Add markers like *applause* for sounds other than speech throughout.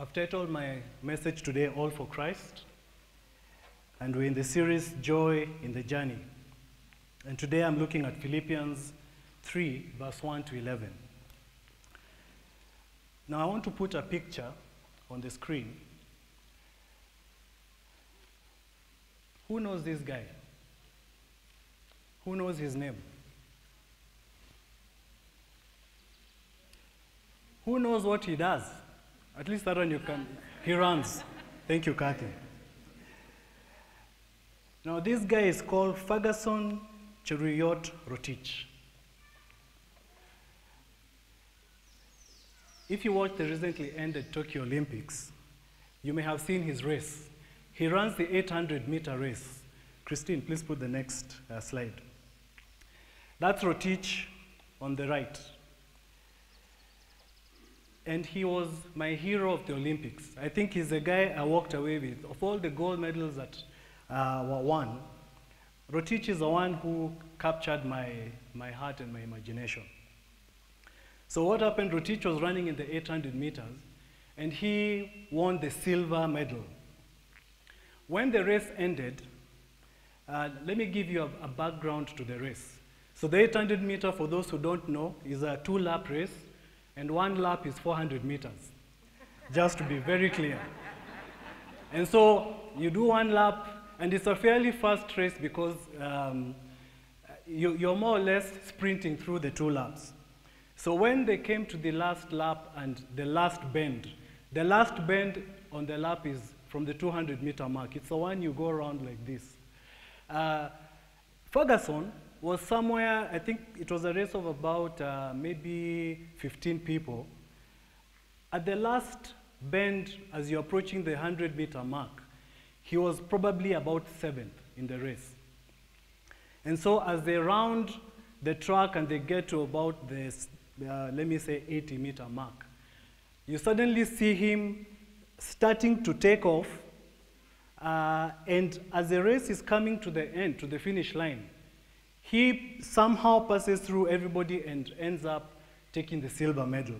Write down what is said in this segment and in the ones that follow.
I've titled my message today, All for Christ. And we're in the series, Joy in the Journey. And today I'm looking at Philippians 3, verse 1 to 11. Now I want to put a picture on the screen. Who knows this guy? Who knows his name? Who knows what he does? At least that one you can. He runs. Thank you, Kathy. Now, this guy is called Ferguson Cheruiyot Rotich. If you watched the recently ended Tokyo Olympics, you may have seen his race. He runs the 800 meter race. Christine, please put the next uh, slide. That's Rotich on the right. And he was my hero of the Olympics. I think he's the guy I walked away with. Of all the gold medals that uh, were won, Rotich is the one who captured my, my heart and my imagination. So what happened, Rotich was running in the 800 meters, and he won the silver medal. When the race ended, uh, let me give you a, a background to the race. So the 800 meter, for those who don't know, is a two-lap race, and one lap is 400 meters, just to be very clear. And so you do one lap, and it's a fairly fast race because um, you, you're more or less sprinting through the two laps. So when they came to the last lap and the last bend, the last bend on the lap is from the 200 meter mark. It's the one you go around like this. Uh, Ferguson was somewhere, I think it was a race of about uh, maybe 15 people. At the last bend, as you're approaching the 100 meter mark, he was probably about seventh in the race. And so as they round the track and they get to about the, uh, let me say, 80 meter mark, you suddenly see him starting to take off. Uh, and as the race is coming to the end, to the finish line, he somehow passes through everybody and ends up taking the silver medal.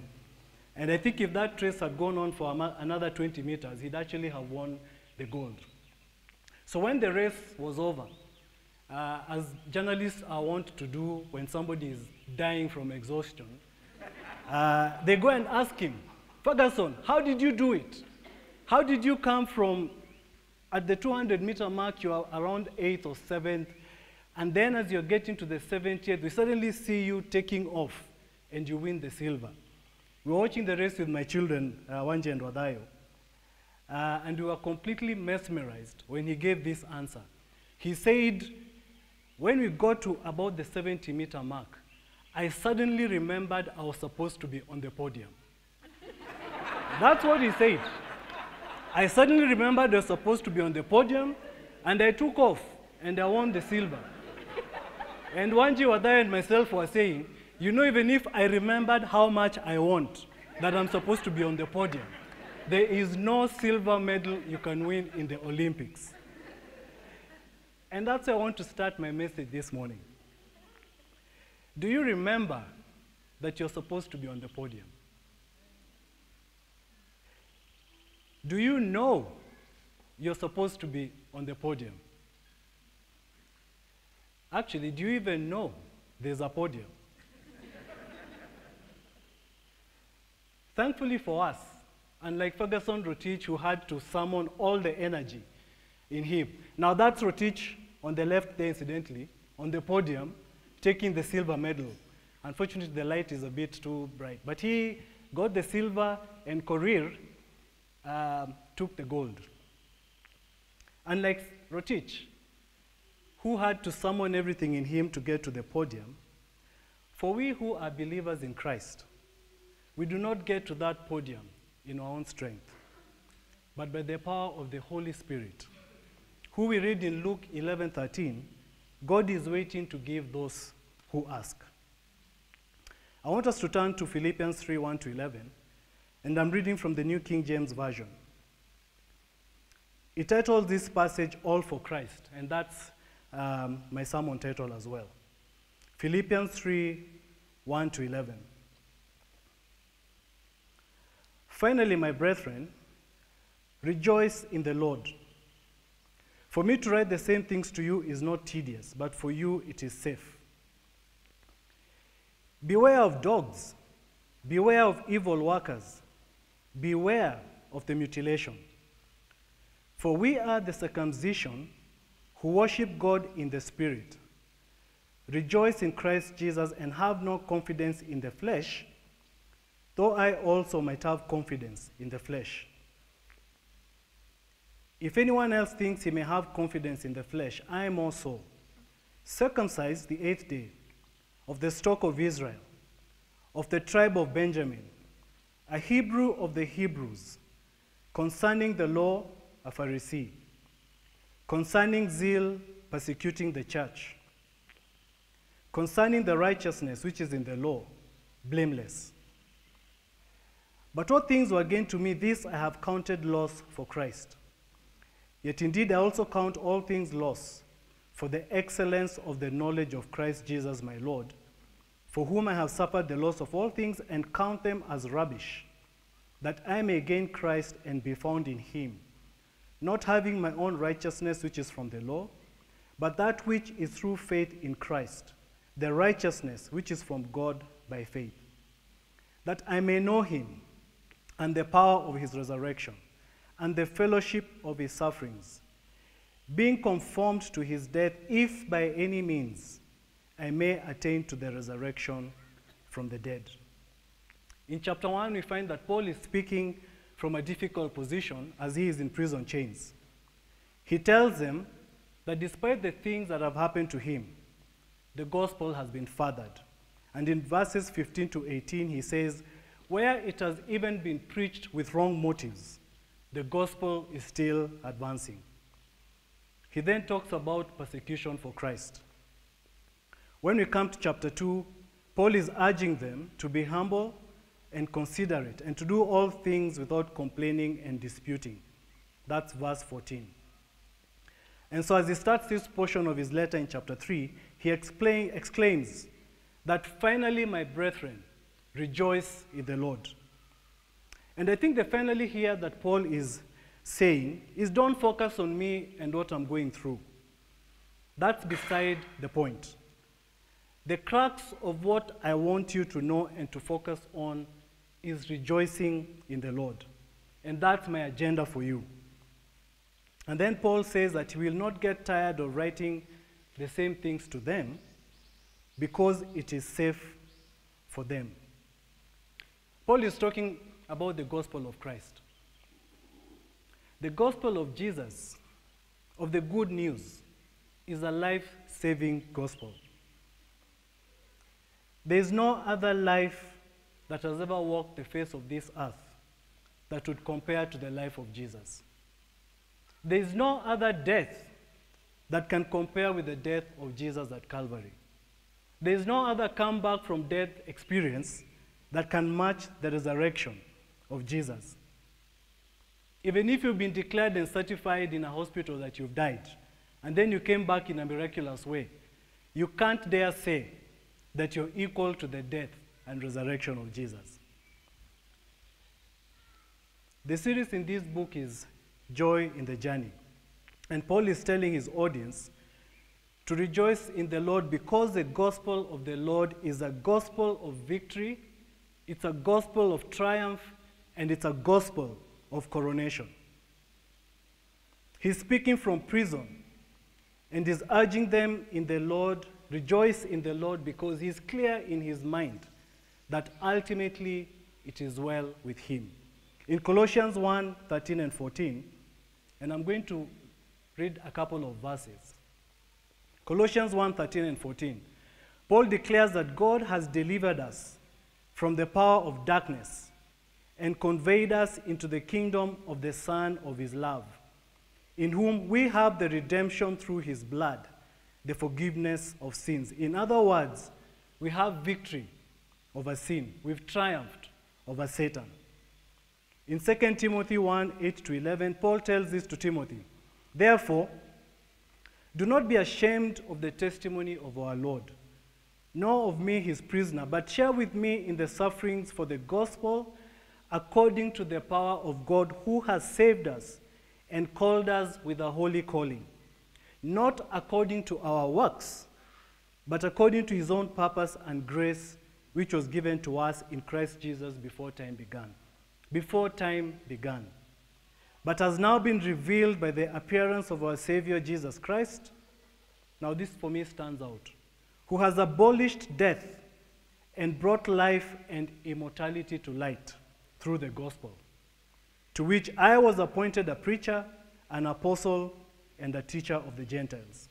And I think if that race had gone on for another 20 meters, he'd actually have won the gold. So when the race was over, uh, as journalists are wont to do when somebody is dying from exhaustion, uh, they go and ask him, Ferguson, how did you do it? How did you come from, at the 200 meter mark, you are around eighth or seventh, and then as you're getting to the 70th, we suddenly see you taking off and you win the silver. We were watching the race with my children, uh, Wanje and Wadayo, uh, and we were completely mesmerized when he gave this answer. He said, when we got to about the 70 meter mark, I suddenly remembered I was supposed to be on the podium. *laughs* That's what he said. I suddenly remembered I was supposed to be on the podium, and I took off, and I won the silver. And Wanji Wadai and myself were saying, you know, even if I remembered how much I want, that I'm supposed to be on the podium, there is no silver medal you can win in the Olympics. And that's why I want to start my message this morning. Do you remember that you're supposed to be on the podium? Do you know you're supposed to be on the podium? Actually, do you even know there's a podium? Thankfully for us, unlike Ferguson Rotich, who had to summon all the energy in him. Now that's Rotich on the left there, incidentally, on the podium, taking the silver medal. Unfortunately, the light is a bit too bright. But he got the silver, and Korir um, took the gold. Unlike Rotich, who had to summon everything in him to get to the podium, for we who are believers in Christ, we do not get to that podium in our own strength, but by the power of the Holy Spirit, who we read in Luke 11:13, God is waiting to give those who ask. I want us to turn to Philippians 3 1 to 11, and I'm reading from the New King James Version. It titles this passage All for Christ, and that's um, my sermon title as well. Philippians 3 1 to 11. Finally, my brethren, Rejoice in the Lord. For me to write the same things to you is not tedious, but for you it is safe. Beware of dogs, beware of evil workers, beware of the mutilation. For we are the circumcision who worship God in the Spirit, rejoice in Christ Jesus, and have no confidence in the flesh, though I also might have confidence in the flesh. If anyone else thinks he may have confidence in the flesh, I am also circumcised the eighth day of the stock of Israel, of the tribe of Benjamin, a Hebrew of the Hebrews, concerning the law, a Pharisee, concerning zeal, persecuting the church, concerning the righteousness which is in the law, blameless. But what things were gained to me, this I have counted loss for Christ. Yet indeed I also count all things loss for the excellence of the knowledge of Christ Jesus my Lord, for whom I have suffered the loss of all things and count them as rubbish, that I may gain Christ and be found in him, not having my own righteousness which is from the law, but that which is through faith in Christ, the righteousness which is from God by faith, that I may know him and the power of his resurrection and the fellowship of his sufferings, being conformed to his death, if by any means I may attain to the resurrection from the dead. In chapter 1, we find that Paul is speaking from a difficult position as he is in prison chains. He tells them that despite the things that have happened to him, the gospel has been furthered. And in verses 15 to 18, he says, Where it has even been preached with wrong motives, the gospel is still advancing. He then talks about persecution for Christ. When we come to chapter 2, Paul is urging them to be humble and considerate and to do all things without complaining and disputing. That's verse 14. And so, as he starts this portion of his letter in chapter 3, he explain, exclaims that finally, my brethren, rejoice in the Lord. And I think the finally here that Paul is saying is don't focus on me and what I'm going through. That's beside the point. The crux of what I want you to know and to focus on is rejoicing in the Lord. And that's my agenda for you. And then Paul says that he will not get tired of writing the same things to them because it is safe for them. Paul is talking about the gospel of Christ. The gospel of Jesus, of the good news, is a life saving gospel. There is no other life that has ever walked the face of this earth that would compare to the life of Jesus. There is no other death that can compare with the death of Jesus at Calvary. There is no other comeback from death experience that can match the resurrection of Jesus. Even if you've been declared and certified in a hospital that you've died, and then you came back in a miraculous way, you can't dare say that you're equal to the death and resurrection of Jesus. The series in this book is Joy in the Journey. And Paul is telling his audience to rejoice in the Lord because the gospel of the Lord is a gospel of victory, it's a gospel of triumph, and it's a gospel of coronation. He's speaking from prison and is urging them in the Lord, rejoice in the Lord, because he's clear in his mind that ultimately it is well with him. In Colossians 1 13 and 14, and I'm going to read a couple of verses. Colossians 1 13 and 14. Paul declares that God has delivered us from the power of darkness and conveyed us into the kingdom of the Son of his love, in whom we have the redemption through his blood, the forgiveness of sins. In other words, we have victory over sin. We've triumphed over Satan. In 2 Timothy 1 8 to 11, Paul tells this to Timothy. Therefore, do not be ashamed of the testimony of our Lord, nor of me, his prisoner, but share with me in the sufferings for the gospel according to the power of God who has saved us and called us with a holy calling, not according to our works, but according to his own purpose and grace, which was given to us in Christ Jesus before time began. Before time began. But has now been revealed by the appearance of our Savior Jesus Christ. Now, this for me stands out. Who has abolished death and brought life and immortality to light through the gospel, to which I was appointed a preacher, an apostle, and a teacher of the Gentiles.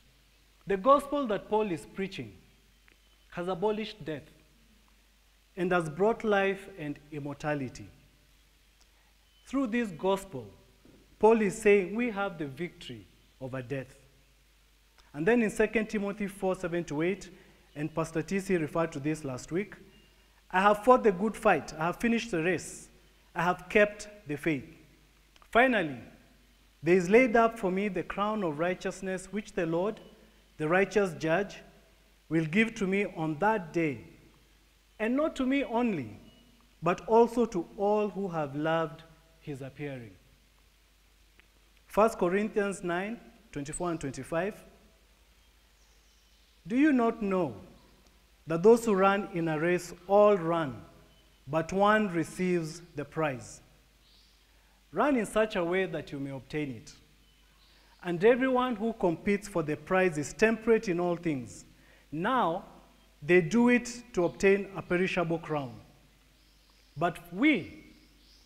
The gospel that Paul is preaching has abolished death and has brought life and immortality. Through this gospel, Paul is saying we have the victory over death. And then in 2 Timothy 4 7 to 8, and Pastor TC referred to this last week, I have fought the good fight, I have finished the race, I have kept the faith. Finally, there is laid up for me the crown of righteousness, which the Lord, the righteous judge, will give to me on that day, and not to me only, but also to all who have loved his appearing. 1 Corinthians 9 24 and 25. Do you not know that those who run in a race all run, but one receives the prize? Run in such a way that you may obtain it. And everyone who competes for the prize is temperate in all things. Now, they do it to obtain a perishable crown. But we,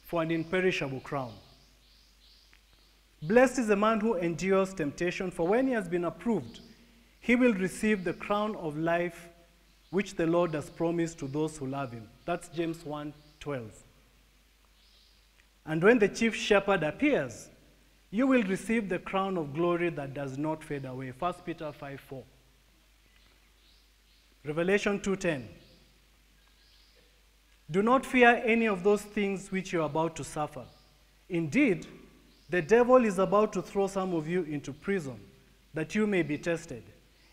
for an imperishable crown. Blessed is the man who endures temptation, for when he has been approved, he will receive the crown of life which the Lord has promised to those who love him. That's James 1 12. And when the chief shepherd appears, you will receive the crown of glory that does not fade away. 1 Peter 5 4. Revelation 2:10. Do not fear any of those things which you are about to suffer. Indeed, the devil is about to throw some of you into prison, that you may be tested.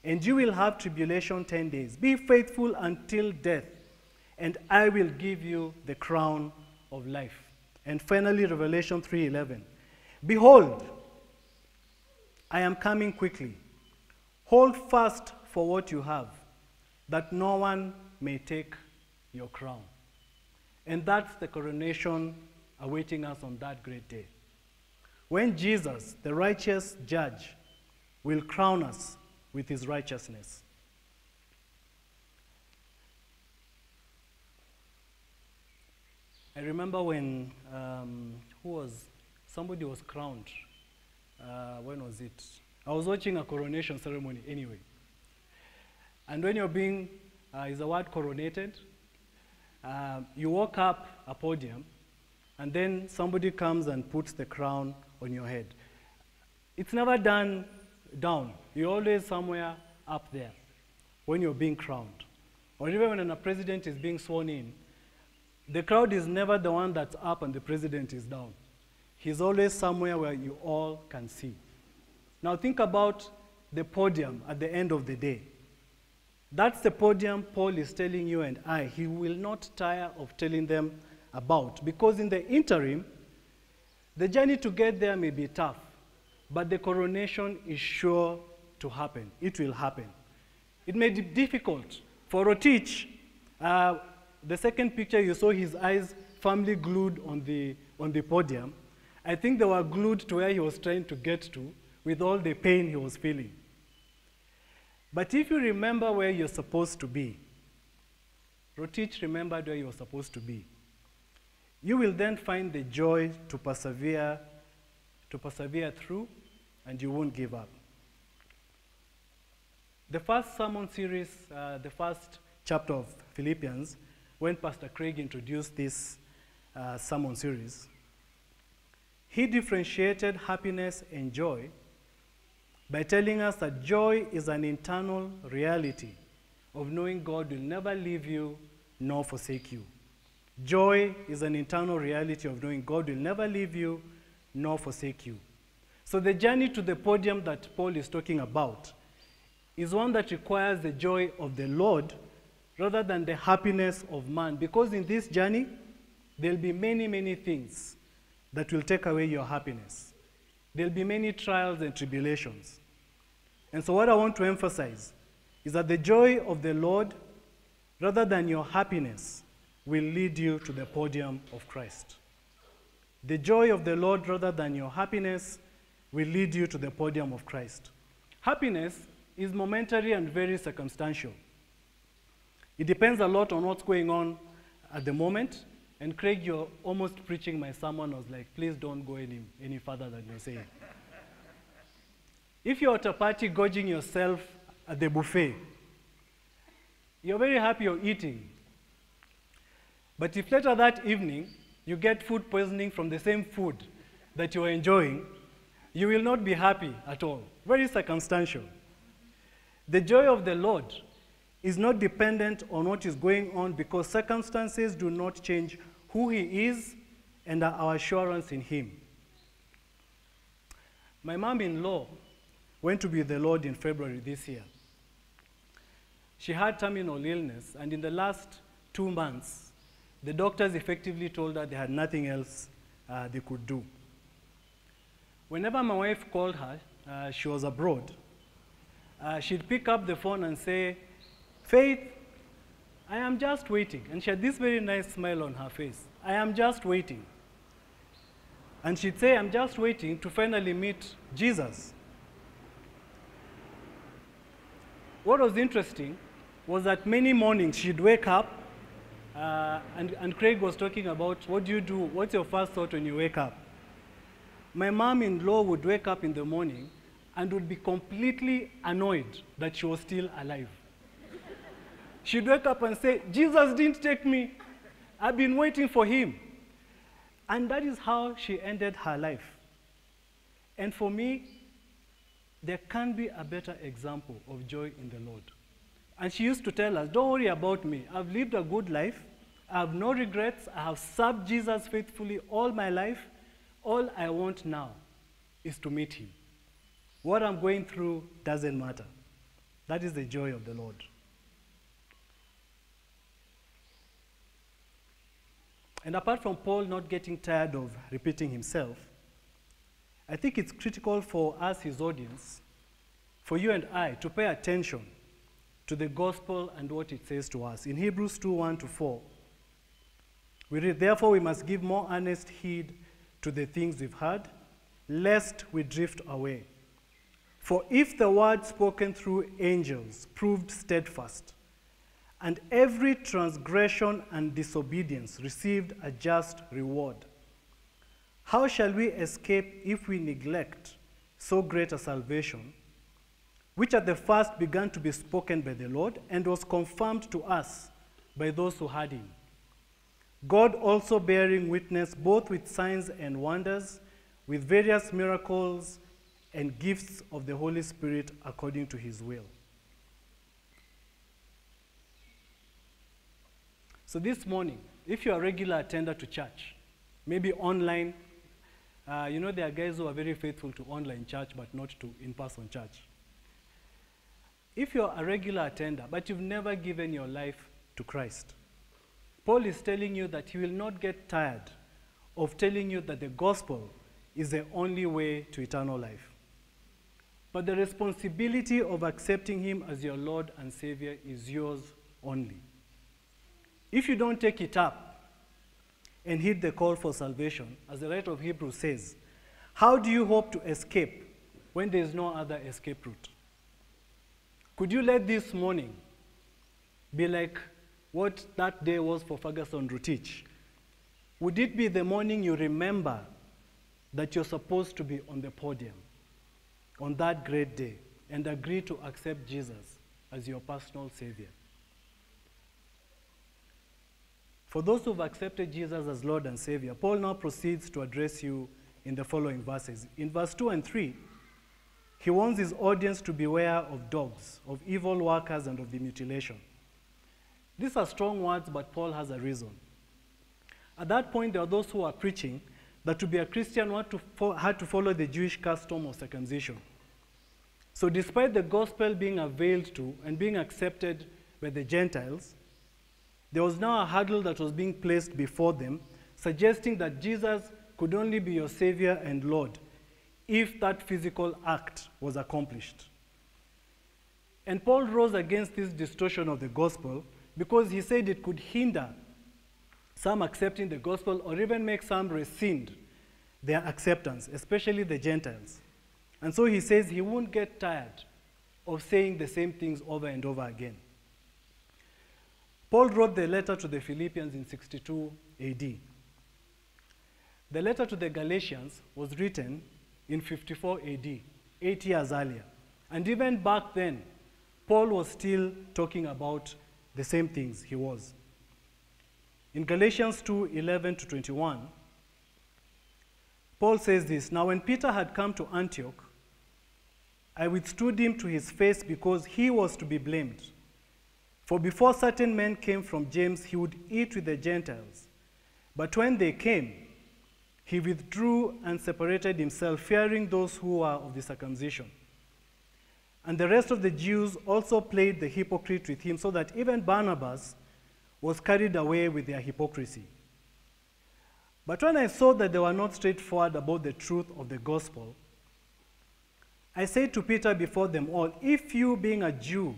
And you will have tribulation 10 days. Be faithful until death, and I will give you the crown of life. And finally, Revelation 3:11. Behold, I am coming quickly. Hold fast for what you have, that no one may take your crown. And that's the coronation awaiting us on that great day. When Jesus, the righteous judge, will crown us with his righteousness. I remember when, um, who was, somebody was crowned. Uh, when was it? I was watching a coronation ceremony anyway. And when you're being, uh, is the word coronated? Uh, you walk up a podium, and then somebody comes and puts the crown on your head. It's never done down. You're always somewhere up there when you're being crowned. Or even when a president is being sworn in, the crowd is never the one that's up and the president is down. He's always somewhere where you all can see. Now think about the podium at the end of the day. That's the podium Paul is telling you and I. He will not tire of telling them about because in the interim, the journey to get there may be tough, but the coronation is sure to happen. It will happen. It may be difficult. For Rotich, uh, the second picture you saw his eyes firmly glued on the, on the podium. I think they were glued to where he was trying to get to with all the pain he was feeling. But if you remember where you're supposed to be, Rotich remembered where you were supposed to be. You will then find the joy to persevere, to persevere through, and you won't give up. The first sermon series, uh, the first chapter of Philippians, when Pastor Craig introduced this uh, sermon series, he differentiated happiness and joy by telling us that joy is an internal reality of knowing God will never leave you nor forsake you. Joy is an internal reality of knowing God will never leave you nor forsake you. So the journey to the podium that Paul is talking about is one that requires the joy of the Lord rather than the happiness of man. Because in this journey, there'll be many, many things that will take away your happiness. There'll be many trials and tribulations. And so, what I want to emphasize is that the joy of the Lord, rather than your happiness, will lead you to the podium of Christ. The joy of the Lord, rather than your happiness, will lead you to the podium of Christ. Happiness is momentary and very circumstantial. It depends a lot on what's going on at the moment. And Craig, you're almost preaching my sermon. I was like, please don't go any, any further than you're saying. If you're at a party gorging yourself at the buffet, you're very happy you're eating. But if later that evening you get food poisoning from the same food that you're enjoying, you will not be happy at all. Very circumstantial. The joy of the Lord is not dependent on what is going on because circumstances do not change who He is and our assurance in Him. My mom in law went to be the Lord in February this year. She had terminal illness, and in the last two months, the doctors effectively told her they had nothing else uh, they could do. Whenever my wife called her, uh, she was abroad, uh, she'd pick up the phone and say, Faith, I am just waiting. And she had this very nice smile on her face. I am just waiting. And she'd say, I'm just waiting to finally meet Jesus. What was interesting was that many mornings she'd wake up, uh, and, and Craig was talking about what do you do? What's your first thought when you wake up? My mom in law would wake up in the morning and would be completely annoyed that she was still alive. She'd wake up and say, Jesus didn't take me. I've been waiting for him. And that is how she ended her life. And for me, there can be a better example of joy in the Lord. And she used to tell us, Don't worry about me. I've lived a good life. I have no regrets. I have served Jesus faithfully all my life. All I want now is to meet him. What I'm going through doesn't matter. That is the joy of the Lord. And apart from Paul not getting tired of repeating himself, I think it's critical for us, his audience, for you and I, to pay attention to the gospel and what it says to us. In Hebrews 2 1 to 4, we read, Therefore, we must give more earnest heed to the things we've heard, lest we drift away. For if the word spoken through angels proved steadfast, and every transgression and disobedience received a just reward, how shall we escape if we neglect so great a salvation, which at the first began to be spoken by the Lord and was confirmed to us by those who heard him? God also bearing witness both with signs and wonders, with various miracles and gifts of the Holy Spirit according to his will. So this morning, if you're a regular attender to church, maybe online, uh, you know there are guys who are very faithful to online church but not to in-person church. If you're a regular attender but you've never given your life to Christ, Paul is telling you that he will not get tired of telling you that the gospel is the only way to eternal life. But the responsibility of accepting him as your Lord and Savior is yours only. If you don't take it up and heed the call for salvation, as the writer of Hebrews says, how do you hope to escape when there is no other escape route? Could you let this morning be like what that day was for Ferguson Rotich? Would it be the morning you remember that you're supposed to be on the podium on that great day and agree to accept Jesus as your personal Savior? For those who've accepted Jesus as Lord and Savior, Paul now proceeds to address you in the following verses. In verse 2 and 3, he warns his audience to beware of dogs, of evil workers, and of the mutilation. These are strong words, but Paul has a reason. At that point, there are those who are preaching that to be a Christian to, had to follow the Jewish custom of circumcision. So, despite the gospel being availed to and being accepted by the Gentiles, there was now a hurdle that was being placed before them, suggesting that Jesus could only be your Savior and Lord if that physical act was accomplished. And Paul rose against this distortion of the gospel because he said it could hinder some accepting the gospel or even make some rescind their acceptance, especially the Gentiles. And so he says he won't get tired of saying the same things over and over again. Paul wrote the letter to the Philippians in 62 AD. The letter to the Galatians was written in 54 AD, eight years earlier. And even back then, Paul was still talking about the same things he was. In Galatians 2 11 to 21, Paul says this Now, when Peter had come to Antioch, I withstood him to his face because he was to be blamed. For before certain men came from James, he would eat with the Gentiles. But when they came, he withdrew and separated himself, fearing those who were of the circumcision. And the rest of the Jews also played the hypocrite with him, so that even Barnabas was carried away with their hypocrisy. But when I saw that they were not straightforward about the truth of the gospel, I said to Peter before them all, If you, being a Jew,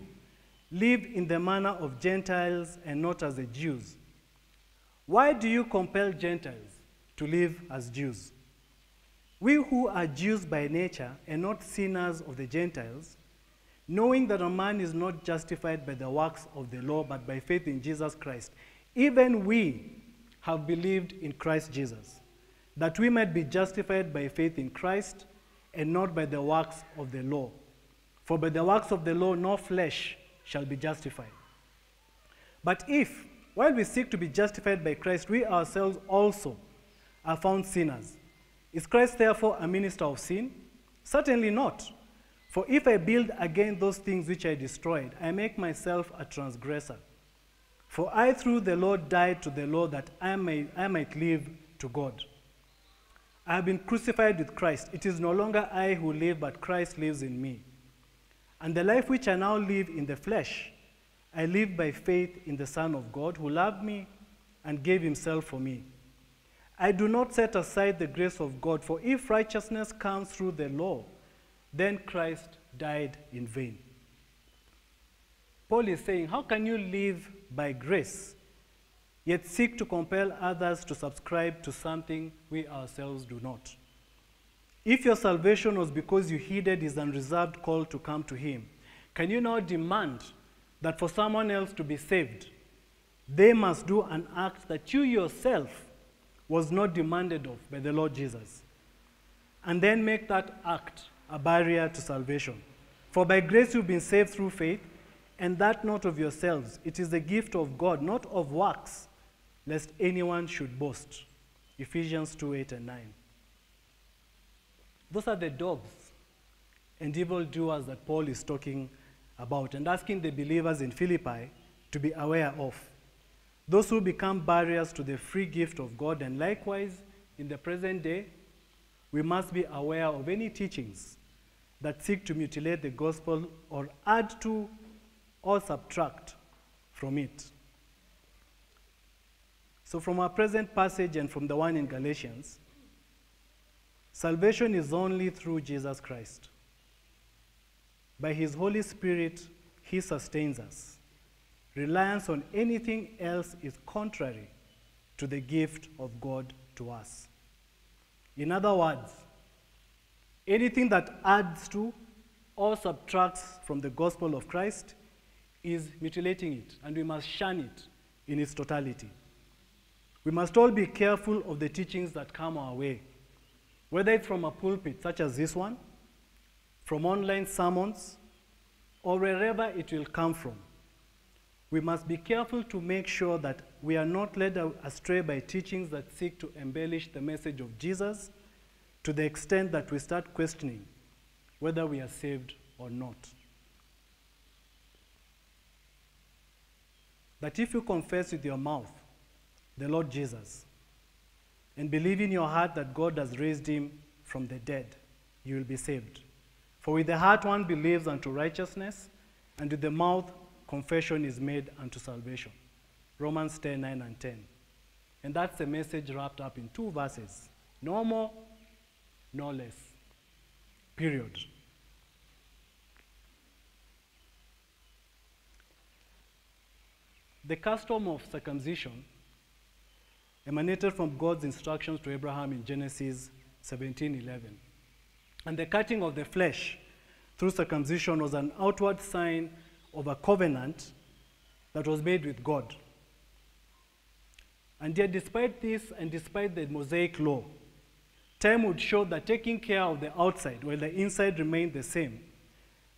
live in the manner of Gentiles and not as the Jews, why do you compel Gentiles to live as Jews? We who are Jews by nature and not sinners of the Gentiles, knowing that a man is not justified by the works of the law, but by faith in Jesus Christ. Even we have believed in Christ Jesus, that we might be justified by faith in Christ and not by the works of the law. For by the works of the law, no flesh shall be justified. But if, while we seek to be justified by Christ, we ourselves also are found sinners, is Christ therefore a minister of sin? Certainly not. For if I build again those things which I destroyed, I make myself a transgressor. For I, through the Lord, died to the law that I, may, I might live to God. I have been crucified with Christ. It is no longer I who live, but Christ lives in me. And the life which I now live in the flesh, I live by faith in the Son of God, who loved me and gave himself for me. I do not set aside the grace of God, for if righteousness comes through the law, then Christ died in vain. Paul is saying, How can you live by grace, yet seek to compel others to subscribe to something we ourselves do not? If your salvation was because you heeded his unreserved call to come to him, can you now demand that for someone else to be saved, they must do an act that you yourself was not demanded of by the Lord Jesus? And then make that act a barrier to salvation. For by grace you've been saved through faith, and that not of yourselves. It is the gift of God, not of works, lest anyone should boast. Ephesians 2 8 and 9. Those are the dogs and evildoers that Paul is talking about and asking the believers in Philippi to be aware of. Those who become barriers to the free gift of God, and likewise in the present day, we must be aware of any teachings that seek to mutilate the gospel or add to or subtract from it. So, from our present passage and from the one in Galatians, salvation is only through Jesus Christ. By his Holy Spirit, he sustains us. Reliance on anything else is contrary to the gift of God to us. In other words, anything that adds to or subtracts from the gospel of Christ is mutilating it, and we must shun it in its totality. We must all be careful of the teachings that come our way, whether it's from a pulpit such as this one, from online sermons, or wherever it will come from. We must be careful to make sure that we are not led astray by teachings that seek to embellish the message of Jesus to the extent that we start questioning whether we are saved or not. That if you confess with your mouth the Lord Jesus and believe in your heart that God has raised him from the dead, you will be saved. For with the heart one believes unto righteousness, and with the mouth confession is made unto salvation. Romans 10 9 and 10. And that's the message wrapped up in two verses no more, no less. Period. The custom of circumcision emanated from God's instructions to Abraham in Genesis 17:11. And the cutting of the flesh through circumcision was an outward sign of a covenant that was made with God. And yet, despite this and despite the Mosaic law, time would show that taking care of the outside while the inside remained the same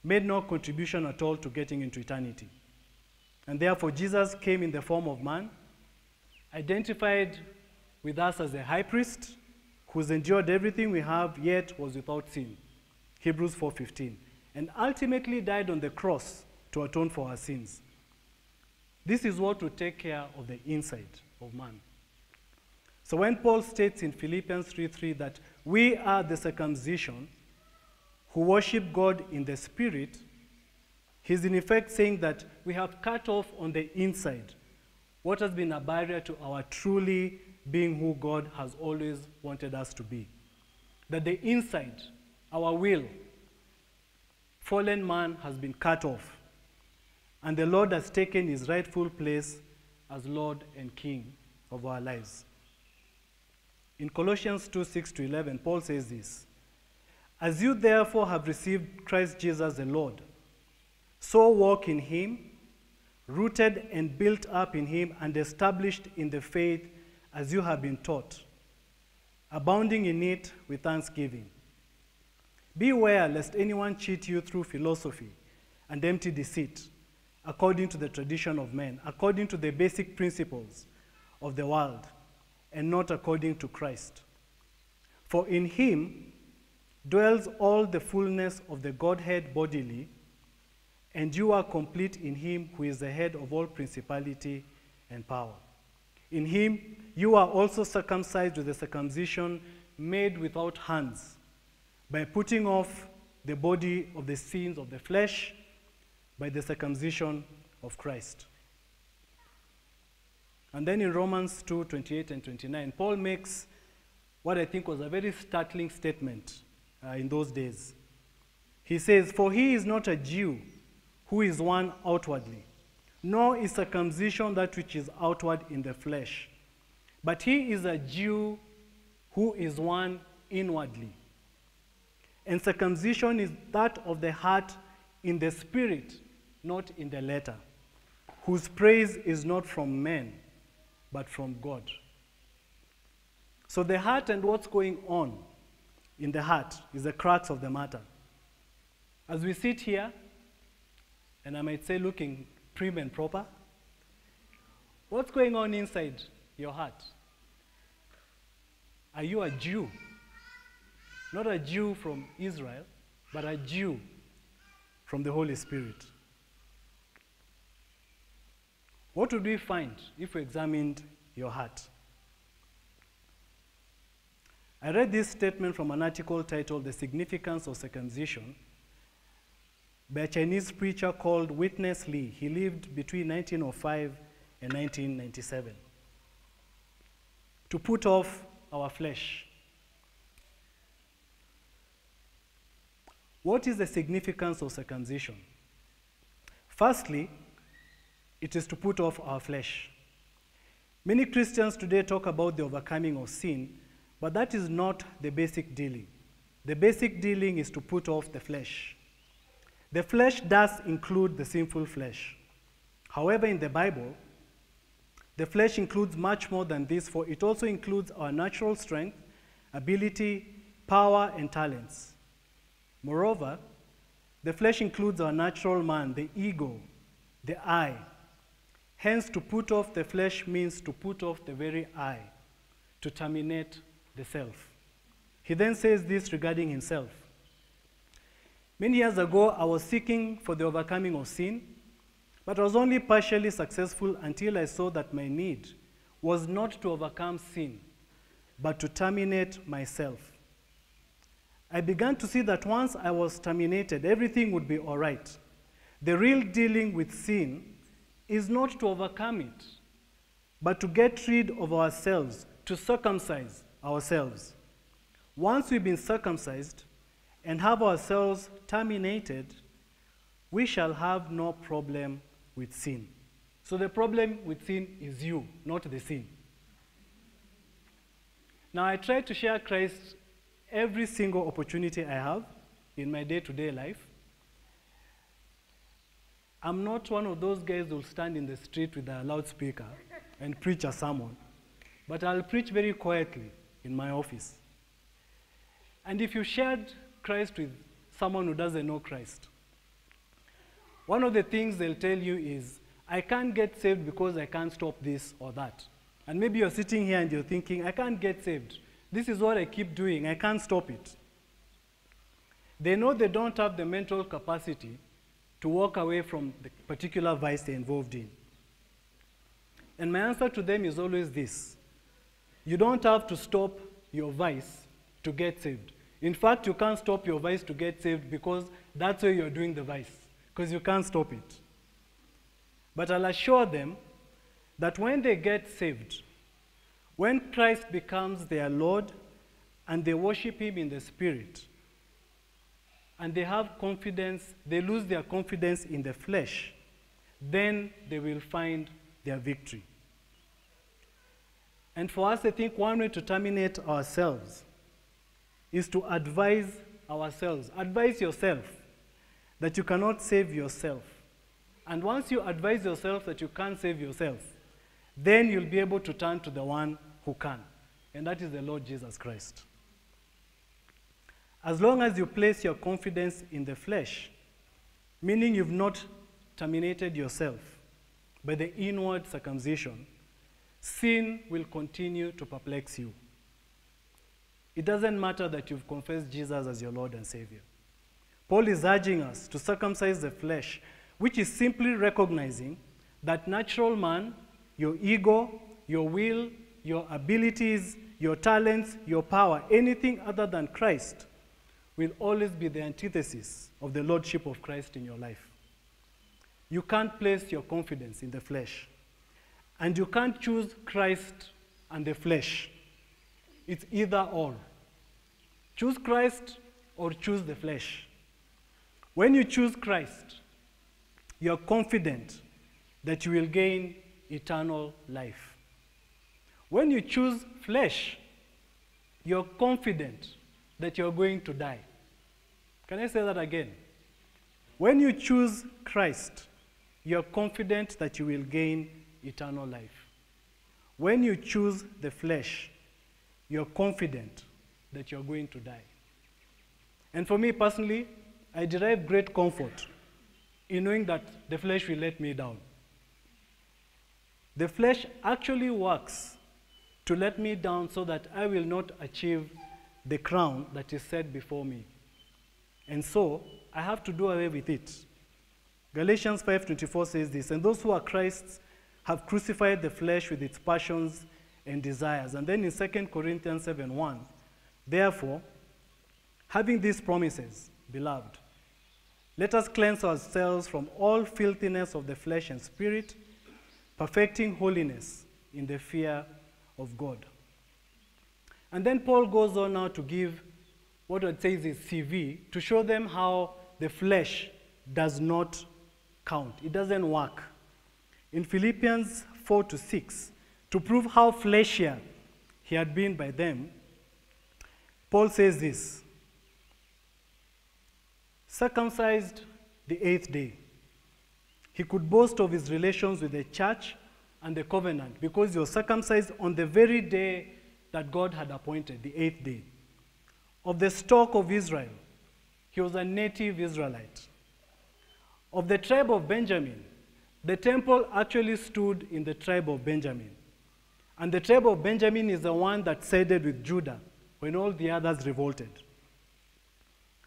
made no contribution at all to getting into eternity. And therefore, Jesus came in the form of man, identified with us as a high priest who's endured everything we have yet was without sin. Hebrews 4:15. And ultimately died on the cross to atone for our sins. This is what will take care of the inside of man. So when Paul states in Philippians 3:3 that we are the circumcision who worship God in the spirit, he's in effect saying that we have cut off on the inside what has been a barrier to our truly being who God has always wanted us to be. That the inside, our will, fallen man has been cut off, and the Lord has taken his rightful place as Lord and King of our lives. In Colossians 2 6 to 11, Paul says this As you therefore have received Christ Jesus the Lord, so walk in him, rooted and built up in him, and established in the faith as you have been taught, abounding in it with thanksgiving. Beware lest anyone cheat you through philosophy and empty deceit, according to the tradition of men, according to the basic principles of the world, and not according to Christ. For in him dwells all the fullness of the Godhead bodily, and you are complete in him who is the head of all principality and power. In him you are also circumcised with a circumcision made without hands, by putting off the body of the sins of the flesh by the circumcision of Christ. And then in Romans 2 28 and 29, Paul makes what I think was a very startling statement uh, in those days. He says, For he is not a Jew who is one outwardly, nor is circumcision that which is outward in the flesh, but he is a Jew who is one inwardly. And circumcision is that of the heart in the spirit, not in the letter, whose praise is not from men, but from God. So the heart and what's going on in the heart is the crux of the matter. As we sit here, and I might say looking prim and proper, what's going on inside your heart? Are you a Jew? Not a Jew from Israel, but a Jew from the Holy Spirit. What would we find if we examined your heart? I read this statement from an article titled The Significance of Circumcision by a Chinese preacher called Witness Lee. He lived between 1905 and 1997. To put off our flesh. What is the significance of circumcision? Firstly, it is to put off our flesh. Many Christians today talk about the overcoming of sin, but that is not the basic dealing. The basic dealing is to put off the flesh. The flesh does include the sinful flesh. However, in the Bible, the flesh includes much more than this, for it also includes our natural strength, ability, power, and talents. Moreover, the flesh includes our natural man, the ego, the I. Hence, to put off the flesh means to put off the very I, to terminate the self. He then says this regarding himself. Many years ago, I was seeking for the overcoming of sin but I was only partially successful until I saw that my need was not to overcome sin, but to terminate myself. I began to see that once I was terminated, everything would be all right. The real dealing with sin is not to overcome it, but to get rid of ourselves, to circumcise ourselves. Once we've been circumcised and have ourselves terminated, we shall have no problem with sin. So the problem with sin is you, not the sin. Now, I try to share Christ every single opportunity I have in my day to day life. I'm not one of those guys who'll stand in the street with a loudspeaker and preach a sermon, but I'll preach very quietly in my office. And if you shared Christ with someone who doesn't know Christ, one of the things they'll tell you is, I can't get saved because I can't stop this or that. And maybe you're sitting here and you're thinking, I can't get saved. This is what I keep doing. I can't stop it. They know they don't have the mental capacity to walk away from the particular vice they're involved in. And my answer to them is always this you don't have to stop your vice to get saved. In fact, you can't stop your vice to get saved because that's where you're doing the vice, because you can't stop it. But I'll assure them that when they get saved, when Christ becomes their Lord and they worship Him in the Spirit, and they have confidence, they lose their confidence in the flesh, then they will find their victory. And for us, I think one way to terminate ourselves is to advise ourselves. Advise yourself that you cannot save yourself. And once you advise yourself that you can't save yourself, then you'll be able to turn to the one who can, and that is the Lord Jesus Christ. As long as you place your confidence in the flesh, meaning you've not terminated yourself by the inward circumcision, sin will continue to perplex you. It doesn't matter that you've confessed Jesus as your Lord and Savior. Paul is urging us to circumcise the flesh, which is simply recognizing that natural man, your ego, your will, your abilities, your talents, your power, anything other than Christ, will always be the antithesis of the Lordship of Christ in your life. You can't place your confidence in the flesh. And you can't choose Christ and the flesh. It's either or. Choose Christ or choose the flesh. When you choose Christ, you're confident that you will gain eternal life. When you choose flesh, you're confident that you're going to die. Can I say that again? When you choose Christ, you're confident that you will gain eternal life. When you choose the flesh, you're confident that you're going to die. And for me personally, I derive great comfort in knowing that the flesh will let me down. The flesh actually works to let me down so that I will not achieve the crown that is set before me. And so, I have to do away with it. Galatians 5:24 says this, and those who are Christ's have crucified the flesh with its passions and desires. And then in 2 Corinthians 7:1, therefore, having these promises, beloved, let us cleanse ourselves from all filthiness of the flesh and spirit, perfecting holiness in the fear of God. And then Paul goes on now to give what I'd say is his CV to show them how the flesh does not count, it doesn't work. In Philippians 4 to 6, to prove how fleshier he had been by them, Paul says this circumcised the eighth day. He could boast of his relations with the church and the covenant because he was circumcised on the very day that God had appointed, the eighth day. Of the stock of Israel, he was a native Israelite. Of the tribe of Benjamin, the temple actually stood in the tribe of Benjamin. And the tribe of Benjamin is the one that sided with Judah when all the others revolted.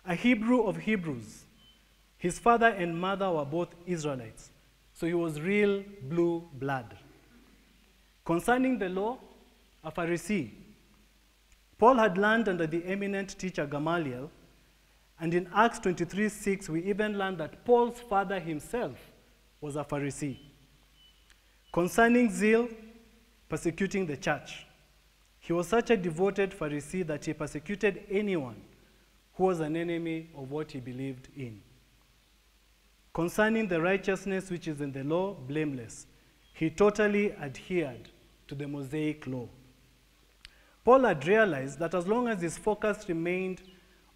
A Hebrew of Hebrews, his father and mother were both Israelites, so he was real blue blood. Concerning the law, a Pharisee, Paul had learned under the eminent teacher Gamaliel, and in Acts 23 6, we even learn that Paul's father himself was a Pharisee. Concerning zeal, persecuting the church. He was such a devoted Pharisee that he persecuted anyone who was an enemy of what he believed in. Concerning the righteousness which is in the law, blameless, he totally adhered to the Mosaic law. Paul had realized that as long as his focus remained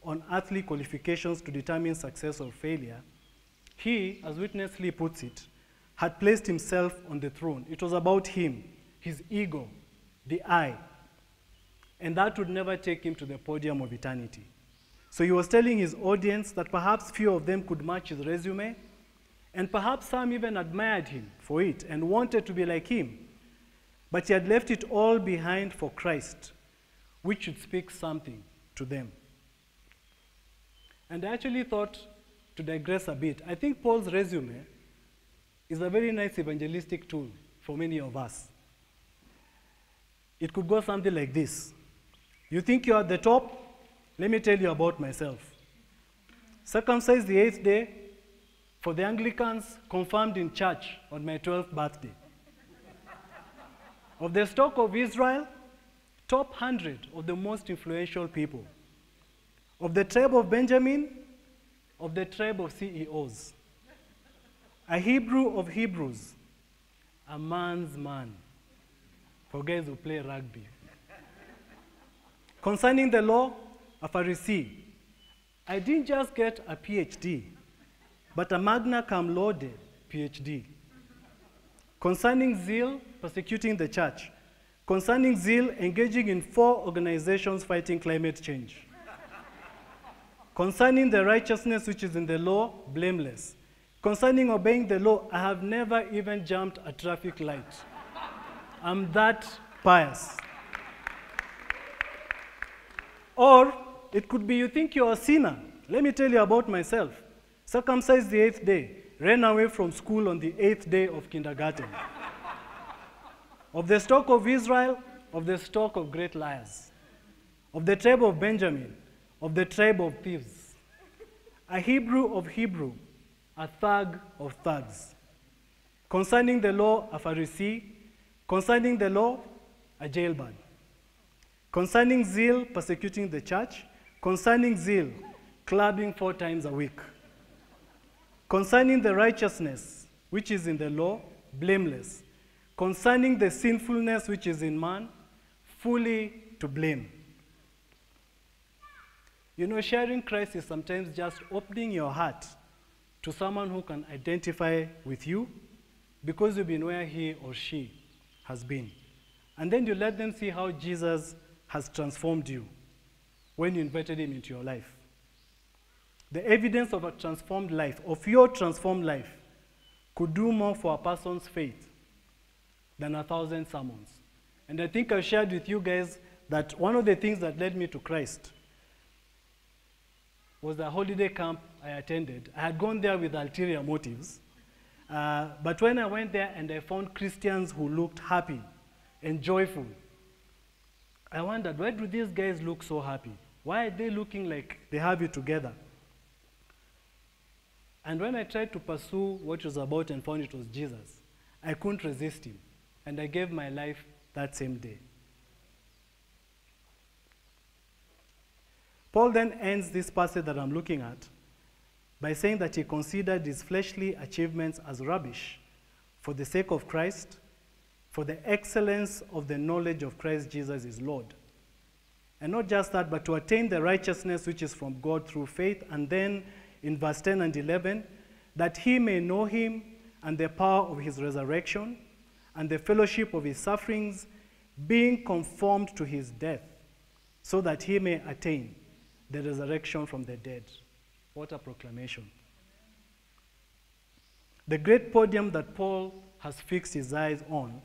on earthly qualifications to determine success or failure, he, as Witness Lee puts it, had placed himself on the throne. It was about him, his ego, the I. And that would never take him to the podium of eternity. So he was telling his audience that perhaps few of them could match his resume, and perhaps some even admired him for it and wanted to be like him. But he had left it all behind for Christ, which should speak something to them. And I actually thought to digress a bit. I think Paul's resume is a very nice evangelistic tool for many of us. It could go something like this You think you're at the top? Let me tell you about myself. Circumcised the eighth day, for the Anglicans, confirmed in church on my 12th birthday. of the stock of Israel, top 100 of the most influential people. Of the tribe of Benjamin, of the tribe of CEOs. A Hebrew of Hebrews, a man's man, for guys who play rugby. Concerning the law, a Pharisee. I didn't just get a PhD, but a magna cum laude PhD. Concerning zeal, persecuting the church. Concerning zeal, engaging in four organizations fighting climate change. Concerning the righteousness which is in the law, blameless. Concerning obeying the law, I have never even jumped a traffic light. I'm that pious. Or it could be you think you're a sinner. Let me tell you about myself. Circumcised the eighth day, ran away from school on the eighth day of kindergarten. of the stock of Israel, of the stock of great liars. Of the tribe of Benjamin, of the tribe of thieves. A Hebrew of Hebrew, a thug of thugs. Concerning the law, a Pharisee. Concerning the law, a jailbird. Concerning zeal, persecuting the church. Concerning zeal, clubbing four times a week. Concerning the righteousness which is in the law, blameless. Concerning the sinfulness which is in man, fully to blame. You know, sharing Christ is sometimes just opening your heart to someone who can identify with you because you've been where he or she has been. And then you let them see how Jesus has transformed you when you invited him into your life. The evidence of a transformed life, of your transformed life, could do more for a person's faith than a thousand sermons. And I think I've shared with you guys that one of the things that led me to Christ was the holiday camp I attended. I had gone there with ulterior motives. Uh, but when I went there and I found Christians who looked happy and joyful, I wondered, why do these guys look so happy? Why are they looking like they have it together? And when I tried to pursue what it was about and found it was Jesus, I couldn't resist him. And I gave my life that same day. Paul then ends this passage that I'm looking at by saying that he considered his fleshly achievements as rubbish for the sake of Christ, for the excellence of the knowledge of Christ Jesus his Lord. And not just that, but to attain the righteousness which is from God through faith. And then in verse 10 and 11, that he may know him and the power of his resurrection and the fellowship of his sufferings, being conformed to his death, so that he may attain the resurrection from the dead. What a proclamation. The great podium that Paul has fixed his eyes on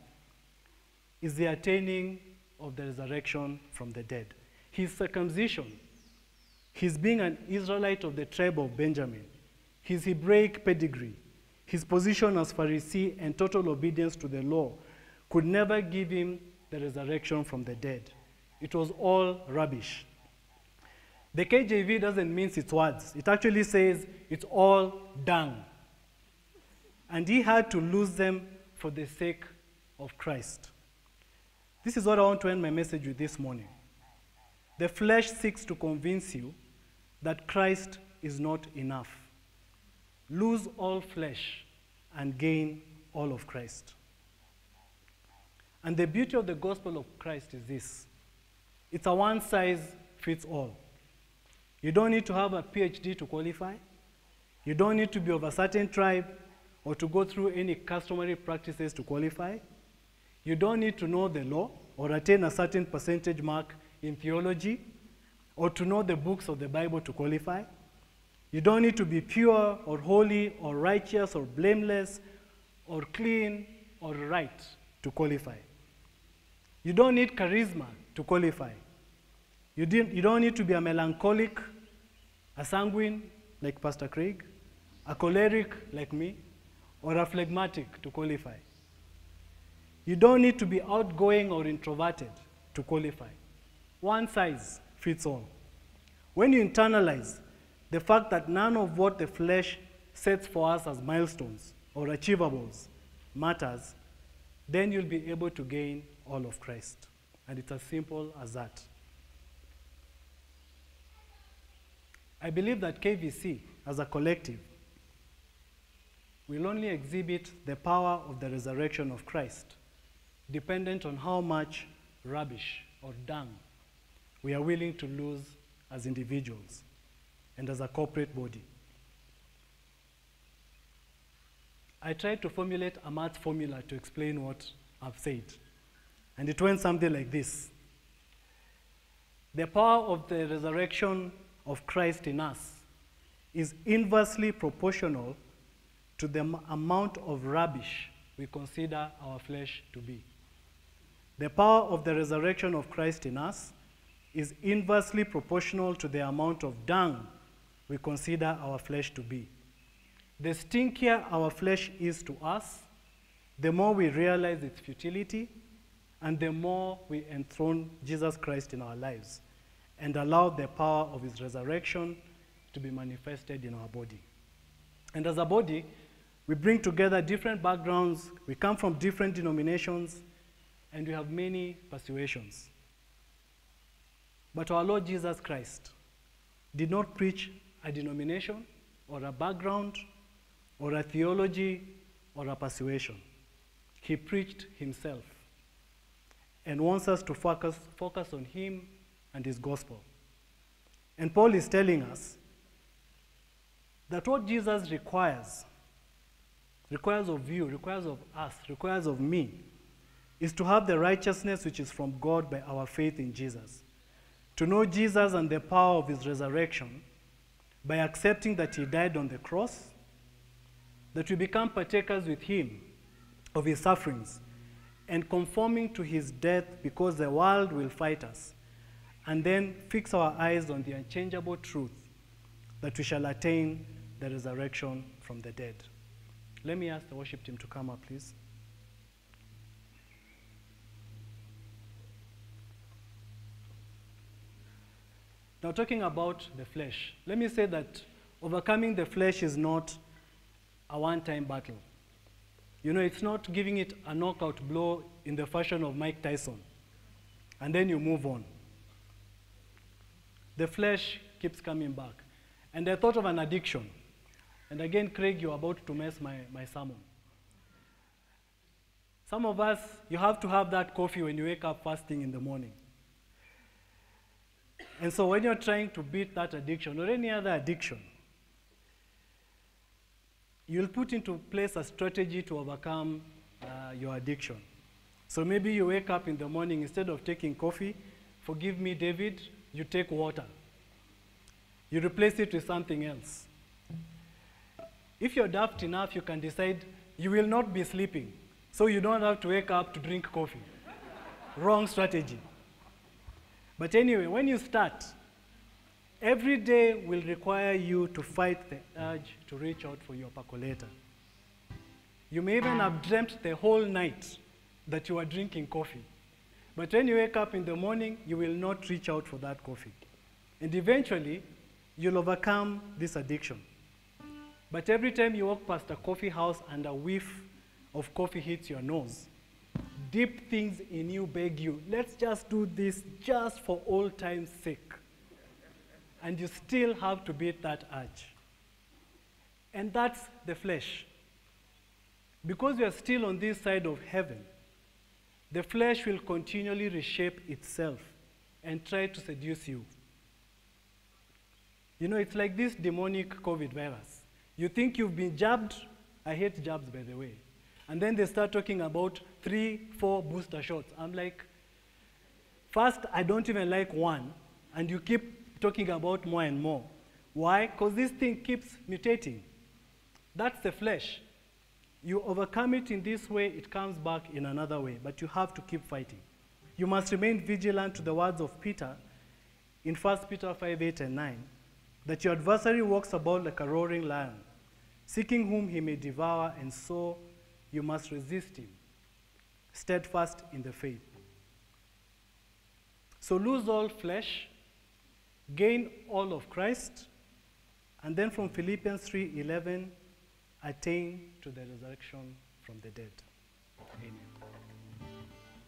is the attaining of the resurrection from the dead. His circumcision, his being an Israelite of the tribe of Benjamin, his Hebraic pedigree, his position as Pharisee and total obedience to the law could never give him the resurrection from the dead. It was all rubbish. The KJV doesn't mince its words. It actually says it's all dung. And he had to lose them for the sake of Christ. This is what I want to end my message with this morning. The flesh seeks to convince you that Christ is not enough. Lose all flesh and gain all of Christ. And the beauty of the gospel of Christ is this it's a one size fits all. You don't need to have a PhD to qualify. You don't need to be of a certain tribe or to go through any customary practices to qualify. You don't need to know the law or attain a certain percentage mark in theology or to know the books of the Bible to qualify. You don't need to be pure or holy or righteous or blameless or clean or right to qualify. You don't need charisma to qualify. You, you don't need to be a melancholic, a sanguine like Pastor Craig, a choleric like me, or a phlegmatic to qualify. You don't need to be outgoing or introverted to qualify. One size fits all. When you internalize the fact that none of what the flesh sets for us as milestones or achievables matters, then you'll be able to gain all of Christ. And it's as simple as that. I believe that KVC, as a collective, will only exhibit the power of the resurrection of Christ, dependent on how much rubbish or dung we are willing to lose as individuals and as a corporate body. I tried to formulate a math formula to explain what I've said, and it went something like this The power of the resurrection of Christ in us is inversely proportional to the amount of rubbish we consider our flesh to be. The power of the resurrection of Christ in us is inversely proportional to the amount of dung we consider our flesh to be. The stinkier our flesh is to us, the more we realize its futility, and the more we enthrone Jesus Christ in our lives and allow the power of his resurrection to be manifested in our body. And as a body, we bring together different backgrounds, we come from different denominations, and we have many persuasions. But our Lord Jesus Christ did not preach a denomination or a background or a theology or a persuasion. He preached himself and wants us to focus, focus on him and his gospel. And Paul is telling us that what Jesus requires, requires of you, requires of us, requires of me, is to have the righteousness which is from God by our faith in Jesus. To know Jesus and the power of his resurrection by accepting that he died on the cross, that we become partakers with him of his sufferings, and conforming to his death because the world will fight us, and then fix our eyes on the unchangeable truth that we shall attain the resurrection from the dead. Let me ask the worship team to come up, please. Now, talking about the flesh, let me say that overcoming the flesh is not a one time battle. You know, it's not giving it a knockout blow in the fashion of Mike Tyson, and then you move on. The flesh keeps coming back. And I thought of an addiction. And again, Craig, you're about to mess my, my sermon. Some of us, you have to have that coffee when you wake up fasting in the morning. And so when you're trying to beat that addiction or any other addiction, you'll put into place a strategy to overcome uh, your addiction. So maybe you wake up in the morning, instead of taking coffee, forgive me, David, you take water. You replace it with something else. If you're daft enough, you can decide you will not be sleeping, so you don't have to wake up to drink coffee. *laughs* Wrong strategy. But anyway, when you start, every day will require you to fight the urge to reach out for your percolator. You may even ah. have dreamt the whole night that you are drinking coffee. But when you wake up in the morning, you will not reach out for that coffee. And eventually, you'll overcome this addiction. But every time you walk past a coffee house and a whiff of coffee hits your nose, deep things in you beg you, let's just do this just for old time's sake. And you still have to beat that urge. And that's the flesh. Because we are still on this side of heaven, the flesh will continually reshape itself and try to seduce you. You know, it's like this demonic COVID virus. You think you've been jabbed. I hate jabs, by the way. And then they start talking about three, four booster shots. I'm like, first, I don't even like one, and you keep talking about more and more. Why? Because this thing keeps mutating. That's the flesh. You overcome it in this way, it comes back in another way, but you have to keep fighting. You must remain vigilant to the words of Peter in 1 Peter 5 8 and 9 that your adversary walks about like a roaring lion, seeking whom he may devour, and so you must resist him, steadfast in the faith. So lose all flesh, gain all of Christ, and then from Philippians 3:11, attain to the resurrection from the dead. Amen.